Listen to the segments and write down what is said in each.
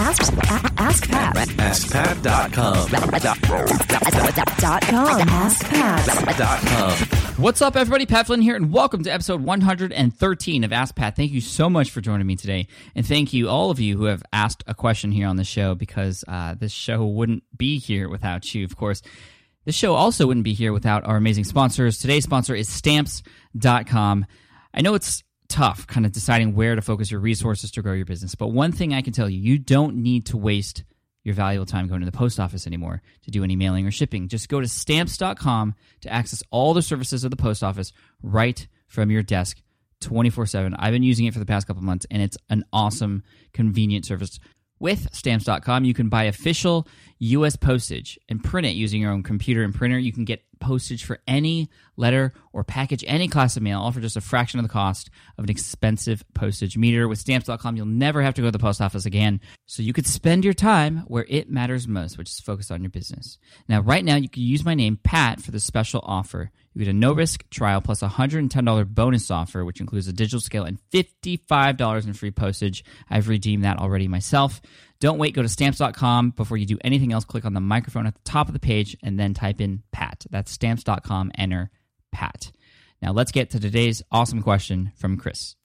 Ask, ask, ask Pat. AskPat.com. Dot com. Ask Pat. Dot com. What's up, everybody? Pat Flynn here, and welcome to episode 113 of Ask Pat. Thank you so much for joining me today, and thank you all of you who have asked a question here on the show because uh, this show wouldn't be here without you. Of course, this show also wouldn't be here without our amazing sponsors. Today's sponsor is Stamps.com. I know it's tough kind of deciding where to focus your resources to grow your business, but one thing I can tell you, you don't need to waste your valuable time going to the post office anymore to do any mailing or shipping. Just go to stamps.com to access all the services of the post office right from your desk 24 7. I've been using it for the past couple months, and it's an awesome, convenient service. With stamps.com, you can buy official US postage and print it using your own computer and printer. You can get postage for any letter or package, any class of mail, all for just a fraction of the cost of an expensive postage meter. With stamps.com, you'll never have to go to the post office again. So you could spend your time where it matters most, which is focused on your business. Now, right now, you can use my name, Pat, for this special offer. You get a no risk trial plus a $110 bonus offer, which includes a digital scale and $55 in free postage. I've redeemed that already myself. Don't wait, go to stamps.com before you do anything else. Click on the microphone at the top of the page and then type in Pat. That's stamps.com, enter Pat. Now let's get to today's awesome question from Chris.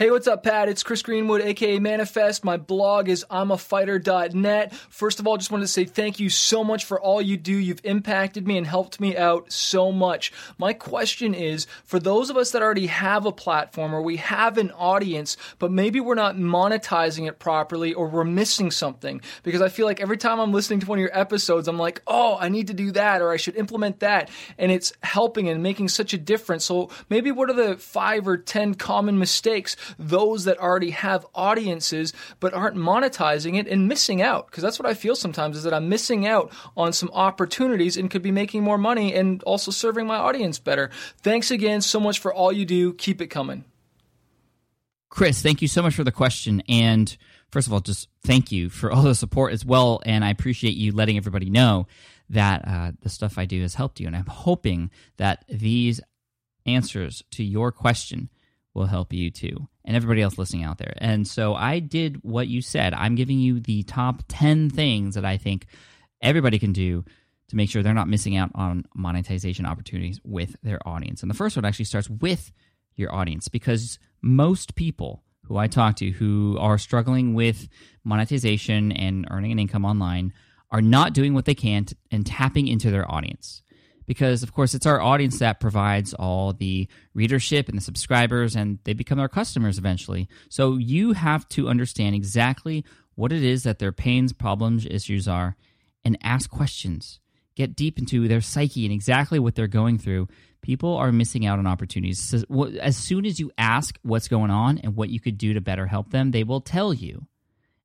Hey, what's up, Pat? It's Chris Greenwood, aka Manafest. My blog is I'mAfighter.net. First of all, just wanted to say thank you so much for all you do. You've impacted me and helped me out so much. My question is for those of us that already have a platform or we have an audience, but maybe we're not monetizing it properly or we're missing something, because I feel like every time I'm listening to one of your episodes, I'm like, oh, I need to do that or I should implement that. And it's helping and making such a difference. So maybe what are the five or 10 common mistakes those that already have audiences but aren't monetizing it and missing out because that's what I feel sometimes is that I'm missing out on some opportunities and could be making more money and also serving my audience better. Thanks again so much for all you do. Keep it coming. Chris, thank you so much for the question. And first of all, just thank you for all the support as well. And I appreciate you letting everybody know that uh, the stuff I do has helped you. And I'm hoping that these answers to your question will help you too and everybody else listening out there. And so I did what you said. I'm giving you the top 10 things that I think everybody can do to make sure they're not missing out on monetization opportunities with their audience. And the first one actually starts with your audience because most people who I talk to who are struggling with monetization and earning an income online are not doing what they can to, and tapping into their audience because of course it's our audience that provides all the readership and the subscribers and they become our customers eventually. So you have to understand exactly what it is that their pains problems issues are and ask questions. Get deep into their psyche and exactly what they're going through. People are missing out on opportunities. So, as soon as you ask what's going on and what you could do to better help them they will tell you.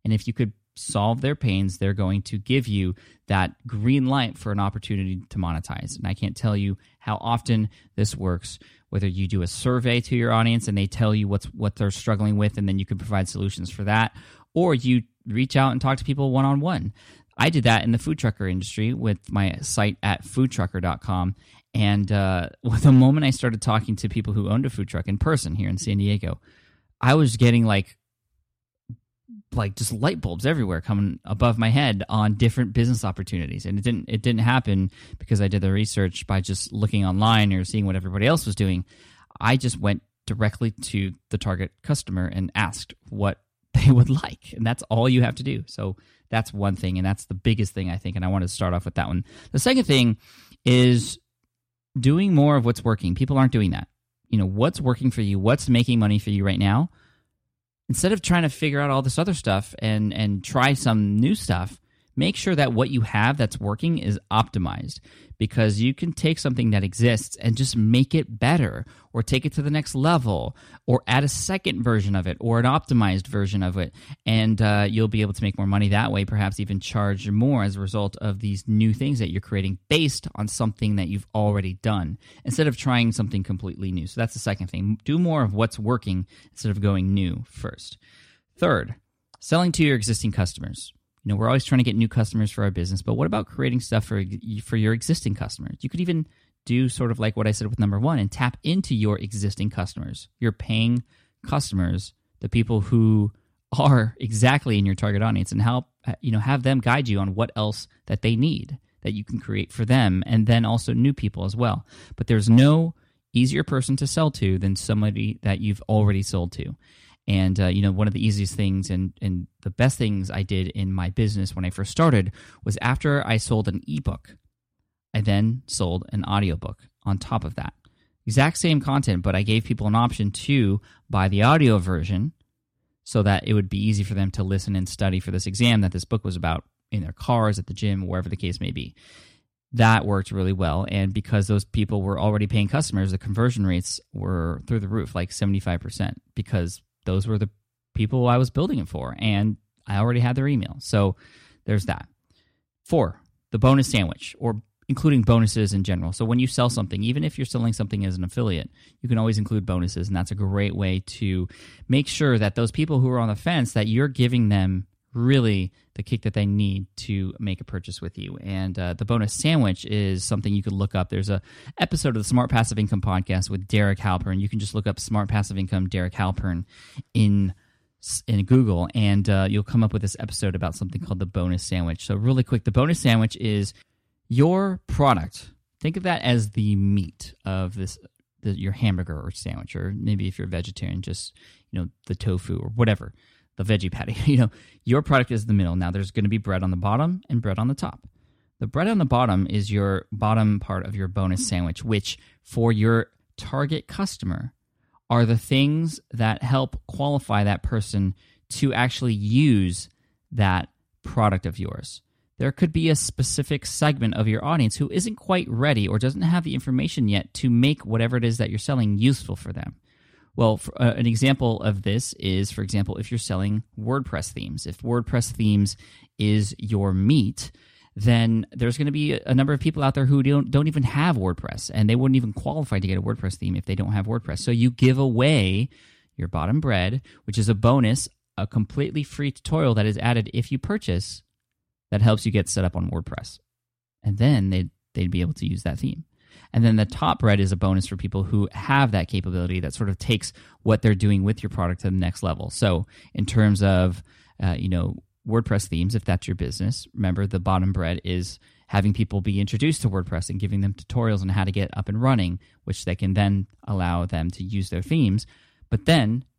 And if you could solve their pains, they're going to give you that green light for an opportunity to monetize. And I can't tell you how often this works. Whether you do a survey to your audience and they tell you what's what they're struggling with, and then you can provide solutions for that, or you reach out and talk to people one on one. I did that in the food trucker industry with my site at foodtruckr.com. And uh, the moment I started talking to people who owned a food truck in person here in San Diego, I was getting like like just light bulbs everywhere coming above my head on different business opportunities. And it didn't it didn't happen because I did the research by just looking online or seeing what everybody else was doing. I just went directly to the target customer and asked what they would like. And that's all you have to do. So that's one thing. And that's the biggest thing I think. And I want to start off with that one. The second thing is doing more of what's working. People aren't doing that. You know what's working for you? What's making money for you right now instead of trying to figure out all this other stuff and and try some new stuff make sure that what you have that's working is optimized because you can take something that exists and just make it better or take it to the next level or add a second version of it or an optimized version of it. And uh, you'll be able to make more money that way perhaps even charge more as a result of these new things that you're creating based on something that you've already done instead of trying something completely new. So that's the second thing. Do more of what's working instead of going new first. Third selling to your existing customers you know, we're always trying to get new customers for our business, but what about creating stuff for for your existing customers? You could even do sort of like what I said with number one and tap into your existing customers, your paying customers the people who are exactly in your target audience and help uh, you know have them guide you on what else that they need that you can create for them and then also new people as well. But there's no easier person to sell to than somebody that you've already sold to and uh, you know one of the easiest things and and the best things i did in my business when i first started was after i sold an ebook i then sold an audiobook on top of that exact same content but i gave people an option to buy the audio version so that it would be easy for them to listen and study for this exam that this book was about in their cars, at the gym, wherever the case may be. That worked really well. And because those people were already paying customers, the conversion rates were through the roof, like 75%, because those were the people I was building it for. And I already had their email. So there's that. Four, the bonus sandwich or including bonuses in general. So when you sell something, even if you're selling something as an affiliate, you can always include bonuses, and that's a great way to make sure that those people who are on the fence that you're giving them really the kick that they need to make a purchase with you. And uh, the bonus sandwich is something you could look up. There's a episode of the Smart Passive Income podcast with Derek Halpern. You can just look up Smart Passive Income Derek Halpern in in Google, and uh, you'll come up with this episode about something called the bonus sandwich. So really quick, the bonus sandwich is your product. Think of that as the meat of this the, your hamburger or sandwich, or maybe if you're a vegetarian, just you know the tofu or whatever, the veggie patty. You know, your product is the middle. Now there's going to be bread on the bottom and bread on the top. The bread on the bottom is your bottom part of your bonus sandwich, which for your target customer are the things that help qualify that person to actually use that product of yours there could be a specific segment of your audience who isn't quite ready or doesn't have the information yet to make whatever it is that you're selling useful for them. Well, for, uh, an example of this is, for example, if you're selling WordPress themes. If WordPress themes is your meat, then there's going to be a number of people out there who don't don't even have WordPress, and they wouldn't even qualify to get a WordPress theme if they don't have WordPress. So you give away your bottom bread, which is a bonus, a completely free tutorial that is added if you purchase that helps you get set up on WordPress. And then they'd, they'd be able to use that theme. And then the top bread is a bonus for people who have that capability that sort of takes what they're doing with your product to the next level. So, in terms of, uh, you know, WordPress themes, if that's your business, remember the bottom bread is having people be introduced to WordPress and giving them tutorials on how to get up and running, which they can then allow them to use their themes. But then the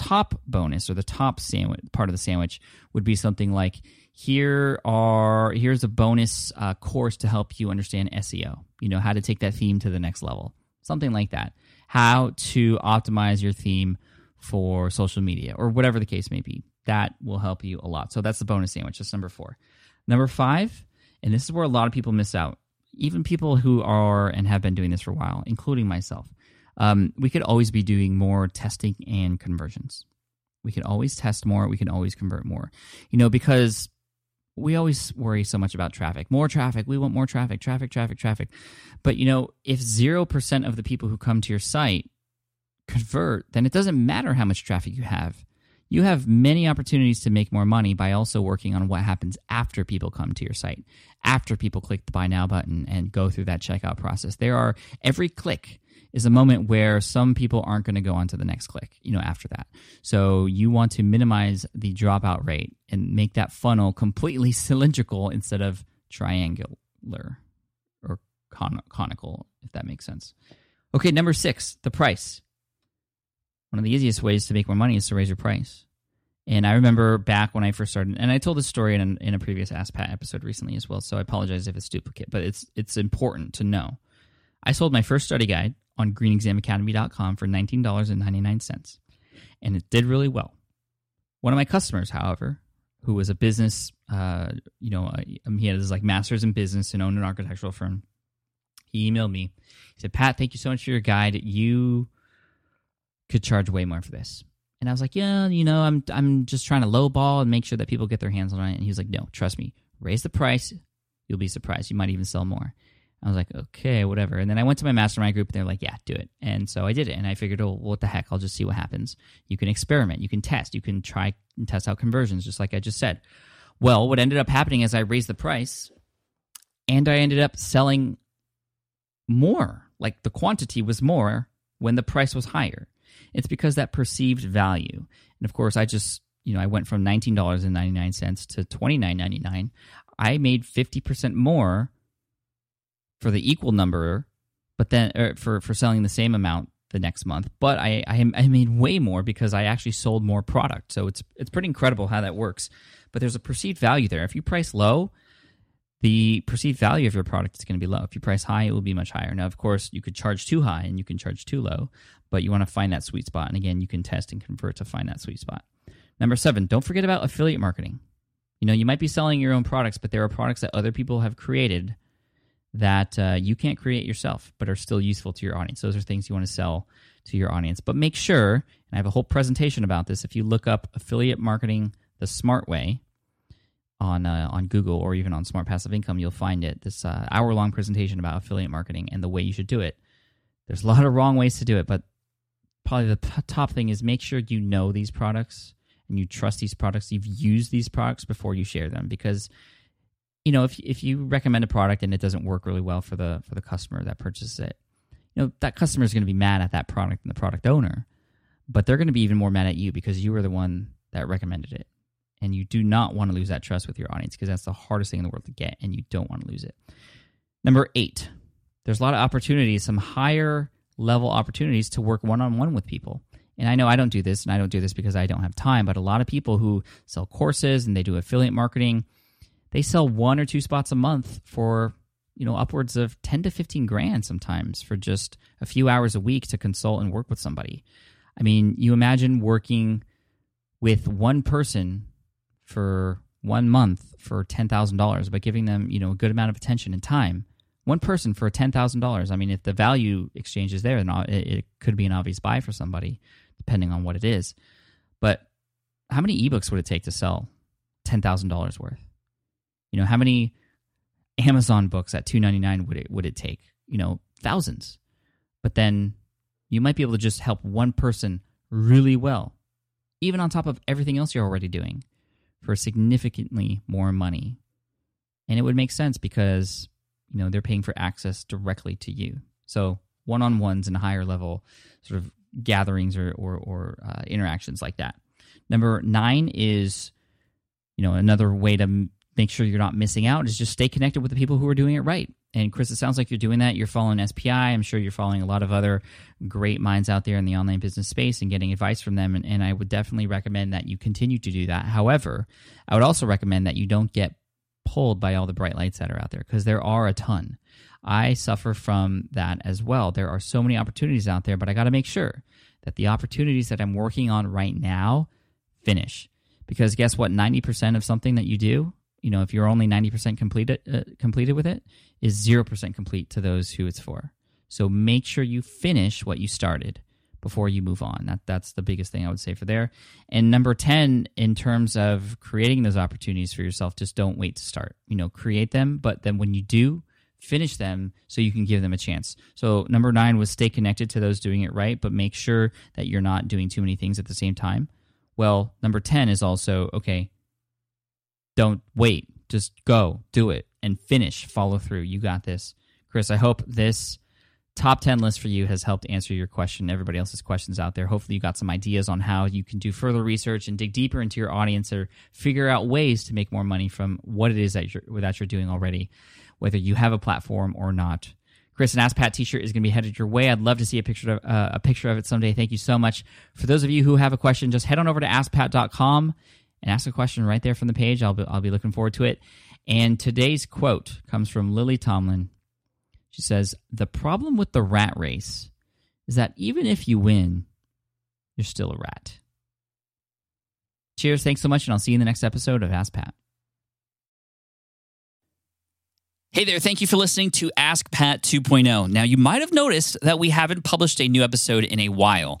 top bonus or the top sandwich part of the sandwich would be something like here are here's a bonus uh, course to help you understand SEO. You know how to take that theme to the next level, something like that. How to optimize your theme for social media or whatever the case may be. That will help you a lot. So that's the bonus sandwich. That's number four. Number five, and this is where a lot of people miss out. Even people who are and have been doing this for a while, including myself. Um, we could always be doing more testing and conversions. We can always test more. We can always convert more. You know, because we always worry so much about traffic. More traffic. We want more traffic, traffic, traffic, traffic. But you know, if 0% of the people who come to your site convert, then it doesn't matter how much traffic you have. You have many opportunities to make more money by also working on what happens after people come to your site, after people click the buy now button and go through that checkout process. There are every click is a moment where some people aren't going to go on to the next click, you know, after that. So you want to minimize the dropout rate and make that funnel completely cylindrical instead of triangular or con- conical, if that makes sense. Okay, number six, the price. One of the easiest ways to make more money is to raise your price. And I remember back when I first started, and I told this story in, in a previous Ask Pat episode recently as well. So I apologize if it's duplicate, but it's it's important to know. I sold my first study guide on greenexamacademy.com for $19.99, and it did really well. One of my customers, however, who was a business, uh, you know, uh, he had his like master's in business and owned an architectural firm. He emailed me. He said, "Pat, thank you so much for your guide. You could charge way more for this." And I was like, "Yeah, you know, I'm I'm just trying to lowball and make sure that people get their hands on it." And he was like, "No, trust me. Raise the price. You'll be surprised. You might even sell more." I was like, okay, whatever. And then I went to my mastermind group and they're like, yeah, do it. And so I did it. And I figured, oh, what the heck? I'll just see what happens. You can experiment, you can test, you can try and test out conversions, just like I just said. Well, what ended up happening is I raised the price and I ended up selling more. Like the quantity was more when the price was higher. It's because that perceived value. And of course, I just, you know, I went from $19.99 to $29.99. I made 50% more for the equal number, but then er, for, for selling the same amount the next month. But I, I, I made way more because I actually sold more product. So it's, it's pretty incredible how that works. But there's a perceived value there. If you price low, the perceived value of your product is going to be low. If you price high, it will be much higher. Now, of course, you could charge too high and you can charge too low, but you want to find that sweet spot. And again, you can test and convert to find that sweet spot. Number seven, don't forget about affiliate marketing. You know, you might be selling your own products, but there are products that other people have created that uh, you can't create yourself, but are still useful to your audience. Those are things you want to sell to your audience. But make sure, and I have a whole presentation about this, if you look up affiliate marketing the smart way, on uh, on Google or even on Smart Passive Income, you'll find it. This uh, hour long presentation about affiliate marketing and the way you should do it. There's a lot of wrong ways to do it, but probably the p- top thing is make sure you know these products and you trust these products. You've used these products before you share them because you know if if you recommend a product and it doesn't work really well for the for the customer that purchases it, you know that customer is going to be mad at that product and the product owner, but they're going to be even more mad at you because you were the one that recommended it. And you do not want to lose that trust with your audience because that's the hardest thing in the world to get and you don't want to lose it. Number eight there's a lot of opportunities some higher level opportunities to work one-on-one with people. And i know i don't do this and i don't do this because i don't have time but a lot of people who sell courses and they do affiliate marketing they sell one or two spots a month for you know upwards of 10 to 15 grand sometimes for just a few hours a week to consult and work with somebody i mean you imagine working with one person for one month for ten thousand dollars by giving them you know a good amount of attention and time. One person for ten thousand dollars. I mean, if the value exchange is there, then it, could be an obvious buy for somebody, depending on what it is. But how many ebooks would it take to sell ten thousand dollars worth? You know, how many Amazon books at two ninety nine would it would it take? You know, thousands. But then you might be able to just help one person really well, even on top of everything else you're already doing for significantly more money. And it would make sense because, you know, they're paying for access directly to you. So one on ones and higher level sort of gatherings or, or, or uh, interactions like that. Number nine is, you know, another way to make sure you're not missing out is just stay connected with the people who are doing it right. And Chris, it sounds like you're doing that. You're following SPI. I'm sure you're following a lot of other great minds out there in the online business space and getting advice from them. And, and I would definitely recommend that you continue to do that. However, I would also recommend that you don't get pulled by all the bright lights that are out there because there are a ton. I suffer from that as well. There are so many opportunities out there, but I got to make sure that the opportunities that I'm working on right now finish. Because guess what? 90% of something that you do you know if you're only 90% completed uh, completed with it is 0% complete to those who it's for. So make sure you finish what you started before you move on. That that's the biggest thing i would say for there. And number 10 in terms of creating those opportunities for yourself just don't wait to start. You know create them but then when you do finish them so you can give them a chance. So number 9 was stay connected to those doing it right but make sure that you're not doing too many things at the same time. Well number 10 is also okay don't wait. Just go, do it, and finish. Follow through. You got this. Chris, I hope this top 10 list for you has helped answer your question, everybody else's questions out there. Hopefully, you got some ideas on how you can do further research and dig deeper into your audience or figure out ways to make more money from what it is that you're, that you're doing already, whether you have a platform or not. Chris, an Ask Pat T-shirt is going to be headed your way. I'd love to see a picture of uh, a picture of it someday. Thank you so much. For those of you who have a question, just head on over to AskPat.com and ask a question right there from the page. I'll be, I'll be looking forward to it. And today's quote comes from Lily Tomlin. She says, The problem with the rat race is that even if you win, you're still a rat. Cheers. Thanks so much. And I'll see you in the next episode of Ask Pat. Hey there, thank you for listening to Ask Pat 2.0. Now, you might have noticed that we haven't published a new episode in a while.